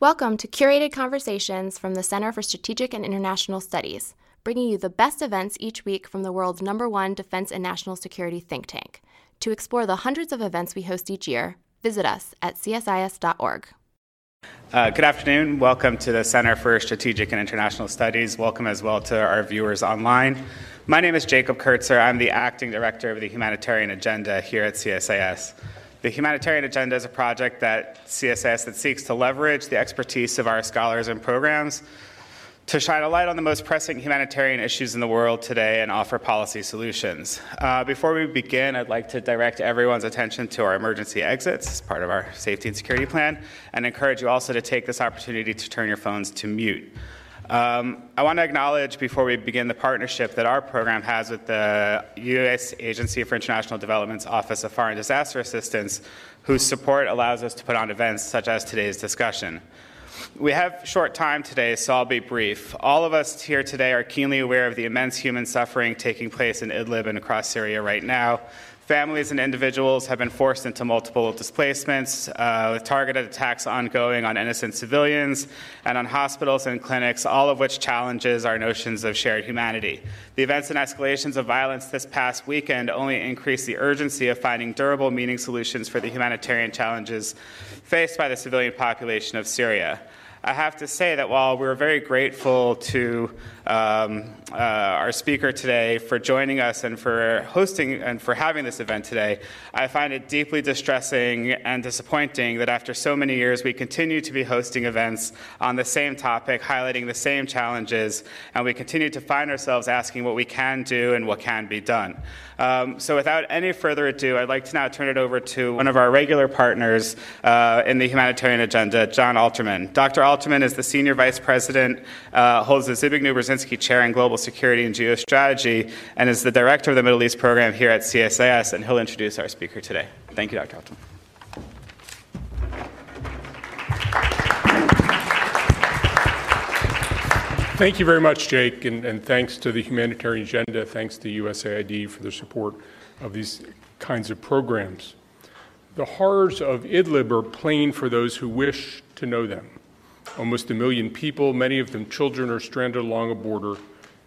Welcome to curated conversations from the Center for Strategic and International Studies, bringing you the best events each week from the world's number one defense and national security think tank. To explore the hundreds of events we host each year, visit us at csis.org. Uh, good afternoon. Welcome to the Center for Strategic and International Studies. Welcome as well to our viewers online. My name is Jacob Kurtzer. I'm the acting director of the Humanitarian Agenda here at CSIS. The Humanitarian Agenda is a project that CSIS that seeks to leverage the expertise of our scholars and programs to shine a light on the most pressing humanitarian issues in the world today and offer policy solutions. Uh, before we begin, I'd like to direct everyone's attention to our emergency exits as part of our safety and security plan and encourage you also to take this opportunity to turn your phones to mute. Um, I want to acknowledge before we begin the partnership that our program has with the U.S. Agency for International Development's Office of Foreign Disaster Assistance, whose support allows us to put on events such as today's discussion. We have short time today, so I'll be brief. All of us here today are keenly aware of the immense human suffering taking place in Idlib and across Syria right now. Families and individuals have been forced into multiple displacements, uh, with targeted attacks ongoing on innocent civilians and on hospitals and clinics, all of which challenges our notions of shared humanity. The events and escalations of violence this past weekend only increase the urgency of finding durable, meaning solutions for the humanitarian challenges faced by the civilian population of Syria. I have to say that while we're very grateful to um, uh, our speaker today for joining us and for hosting and for having this event today, I find it deeply distressing and disappointing that after so many years we continue to be hosting events on the same topic, highlighting the same challenges, and we continue to find ourselves asking what we can do and what can be done. Um, so, without any further ado, I'd like to now turn it over to one of our regular partners uh, in the humanitarian agenda, John Alterman. Dr. Alterman is the Senior Vice President, uh, holds the Zbigniew Brzezinski Chair in Global Security and Geostrategy, and is the Director of the Middle East Program here at CSIS, and he'll introduce our speaker today. Thank you, Dr. Alterman. Thank you very much, Jake, and, and, thanks to the Humanitarian Agenda, thanks to USAID for their support of these kinds of programs. The horrors of Idlib are plain for those who wish to know them. Almost a million people, many of them children, are stranded along a border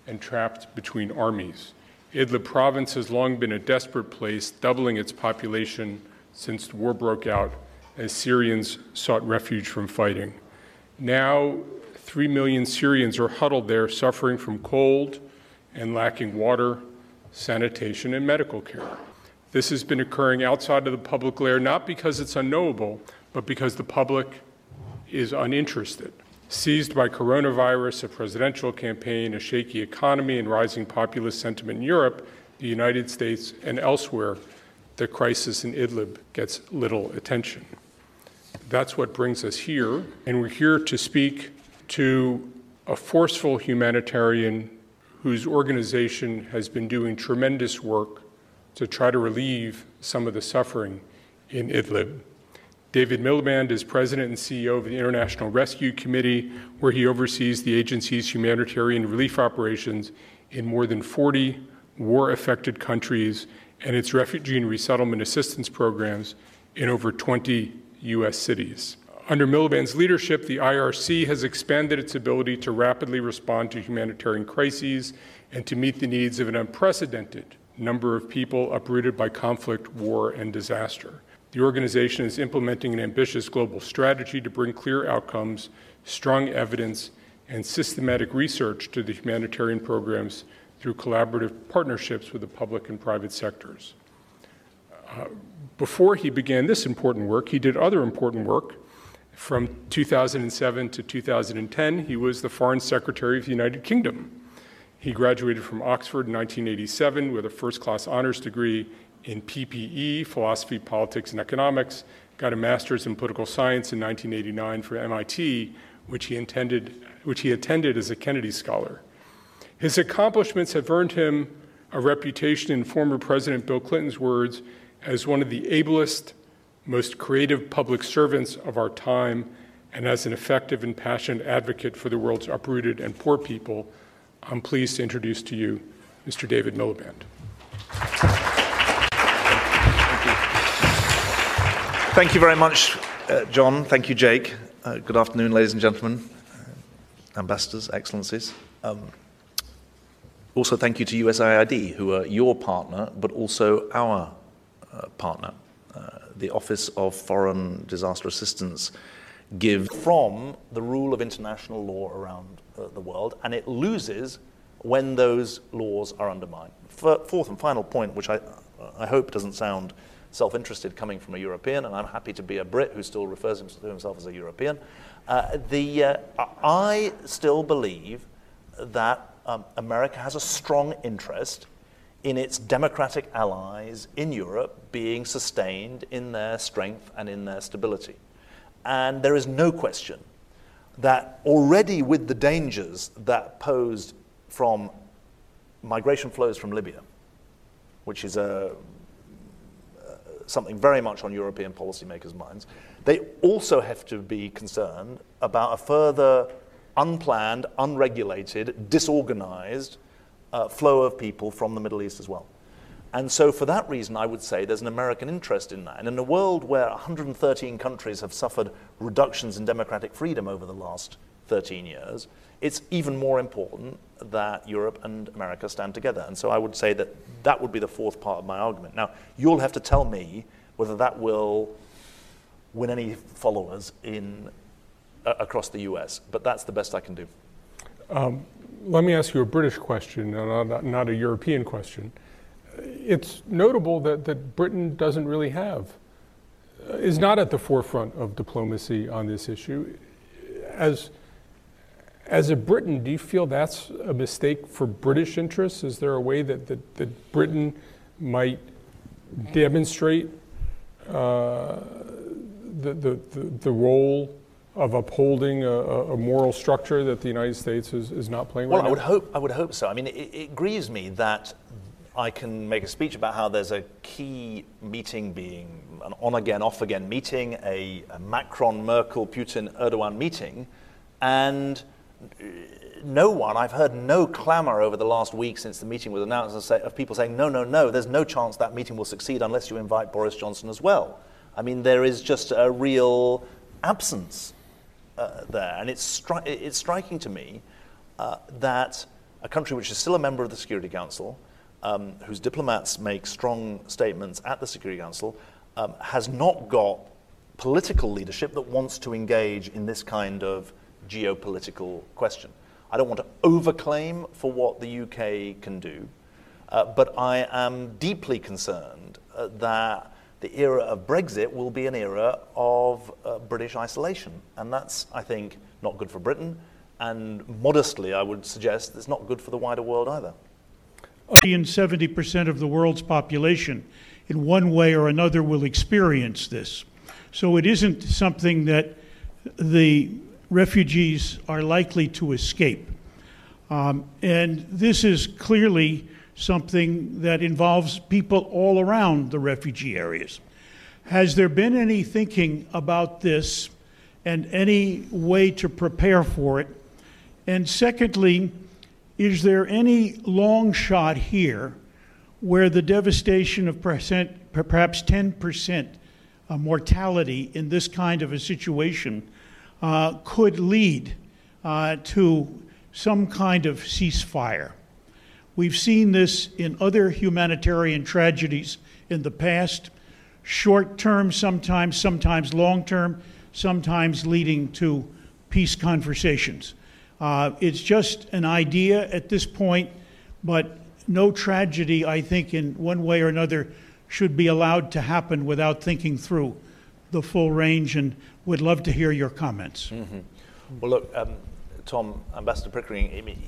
and trapped between armies. Idlib province has long been a desperate place, doubling its population since the war broke out as Syrians sought refuge from fighting. Now, three million Syrians are huddled there, suffering from cold and lacking water, sanitation, and medical care. This has been occurring outside of the public glare, not because it's unknowable, but because the public is uninterested. Seized by coronavirus, a presidential campaign, a shaky economy, and rising populist sentiment in Europe, the United States, and elsewhere, the crisis in Idlib gets little attention. That's what brings us here, and we're here to speak to a forceful humanitarian whose organization has been doing tremendous work to try to relieve some of the suffering in Idlib. David Miliband is president and CEO of the International Rescue Committee, where he oversees the agency's humanitarian relief operations in more than 40 war affected countries and its refugee and resettlement assistance programs in over 20 U.S. cities. Under Miliband's leadership, the IRC has expanded its ability to rapidly respond to humanitarian crises and to meet the needs of an unprecedented number of people uprooted by conflict, war, and disaster. The organization is implementing an ambitious global strategy to bring clear outcomes, strong evidence, and systematic research to the humanitarian programs through collaborative partnerships with the public and private sectors. Uh, before he began this important work, he did other important work. From 2007 to 2010, he was the Foreign Secretary of the United Kingdom. He graduated from Oxford in 1987 with a first class honors degree in PPE, philosophy, politics, and economics, got a master's in political science in 1989 from MIT, which he, intended, which he attended as a Kennedy Scholar. His accomplishments have earned him a reputation, in former President Bill Clinton's words, as one of the ablest, most creative public servants of our time, and as an effective and passionate advocate for the world's uprooted and poor people. I'm pleased to introduce to you Mr. David Miliband. Thank you very much, uh, John. Thank you, Jake. Uh, good afternoon, ladies and gentlemen, uh, ambassadors, excellencies. Um, also, thank you to USAID, who are your partner, but also our uh, partner. Uh, the Office of Foreign Disaster Assistance gives from the rule of international law around uh, the world, and it loses when those laws are undermined. fourth and final point, which I, I hope doesn't sound self interested coming from a European, and I'm happy to be a Brit who still refers to himself as a European. Uh, the, uh, I still believe that um, America has a strong interest in its democratic allies in Europe being sustained in their strength and in their stability. And there is no question that already with the dangers that posed from migration flows from Libya, which is a, something very much on European policymakers' minds, they also have to be concerned about a further unplanned, unregulated, disorganized uh, flow of people from the Middle East as well. And so, for that reason, I would say there's an American interest in that. And in a world where 113 countries have suffered reductions in democratic freedom over the last 13 years, it's even more important that Europe and America stand together. And so, I would say that that would be the fourth part of my argument. Now, you'll have to tell me whether that will win any followers in, uh, across the US, but that's the best I can do. Um, let me ask you a British question, not, not a European question it's notable that, that Britain doesn't really have, is not at the forefront of diplomacy on this issue. As, as a Briton, do you feel that's a mistake for British interests? Is there a way that, that, that Britain might demonstrate uh, the, the, the, role of upholding a, a, moral structure that the United States is, is not playing well, right I would hope I would hope so. I mean, it, it grieves me that I can make a speech about how there's a key meeting being an on again, off again meeting, a, a Macron, Merkel, Putin, Erdogan meeting, and no one, I've heard no clamor over the last week since the meeting was announced of people saying, no, no, no, there's no chance that meeting will succeed unless you invite Boris Johnson as well. I mean, there is just a real absence uh, there. And it's, stri- it's striking to me uh, that a country which is still a member of the Security Council, um, whose diplomats make strong statements at the Security Council, um, has not got political leadership that wants to engage in this kind of geopolitical question. I don't want to overclaim for what the UK can do, uh, but I am deeply concerned uh, that the era of Brexit will be an era of uh, British isolation. And that's, I think, not good for Britain. And modestly, I would suggest it's not good for the wider world either and 70% of the world's population in one way or another will experience this. So it isn't something that the refugees are likely to escape. Um, and this is clearly something that involves people all around the refugee areas. Has there been any thinking about this and any way to prepare for it? And secondly, is there any long shot here where the devastation of percent, perhaps 10% uh, mortality in this kind of a situation uh, could lead uh, to some kind of ceasefire? We've seen this in other humanitarian tragedies in the past, short term, sometimes, sometimes long term, sometimes leading to peace conversations. Uh, it's just an idea at this point, but no tragedy, I think, in one way or another, should be allowed to happen without thinking through the full range, and would love to hear your comments. Mm-hmm. Well, look, um, Tom, Ambassador Pickering,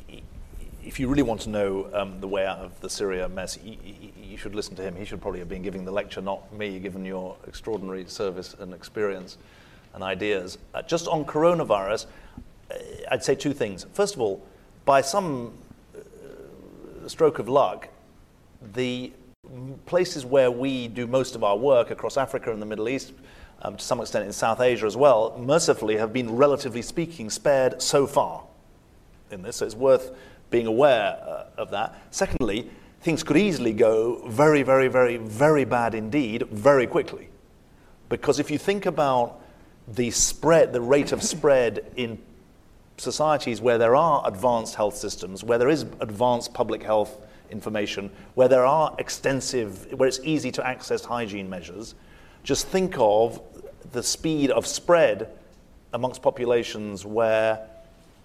if you really want to know um, the way out of the Syria mess, you should listen to him. He should probably have been giving the lecture, not me, given your extraordinary service and experience and ideas. Uh, just on coronavirus, I'd say two things. First of all, by some uh, stroke of luck, the places where we do most of our work across Africa and the Middle East, um, to some extent in South Asia as well, mercifully have been, relatively speaking, spared so far in this. So it's worth being aware uh, of that. Secondly, things could easily go very, very, very, very bad indeed very quickly. Because if you think about the spread, the rate of spread in societies where there are advanced health systems, where there is advanced public health information, where there are extensive, where it's easy to access hygiene measures, just think of the speed of spread amongst populations where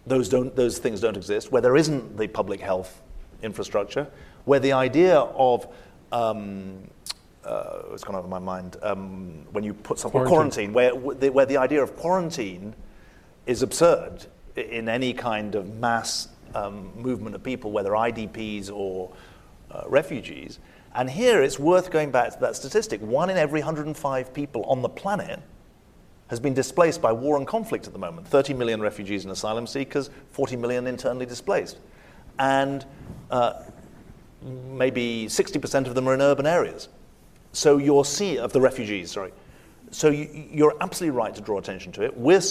those, don't, those things don't exist, where there isn't the public health infrastructure, where the idea of um, uh, it's gone out of my mind um, when you put something quarantine, quarantine where, where the idea of quarantine is absurd in any kind of mass um, movement of people, whether IDPs or uh, refugees. And here it's worth going back to that statistic. One in every 105 people on the planet has been displaced by war and conflict at the moment. 30 million refugees and asylum seekers, 40 million internally displaced. And uh, maybe 60% of them are in urban areas. So you're seeing, of the refugees, sorry. So you, are absolutely right to draw attention to it. We're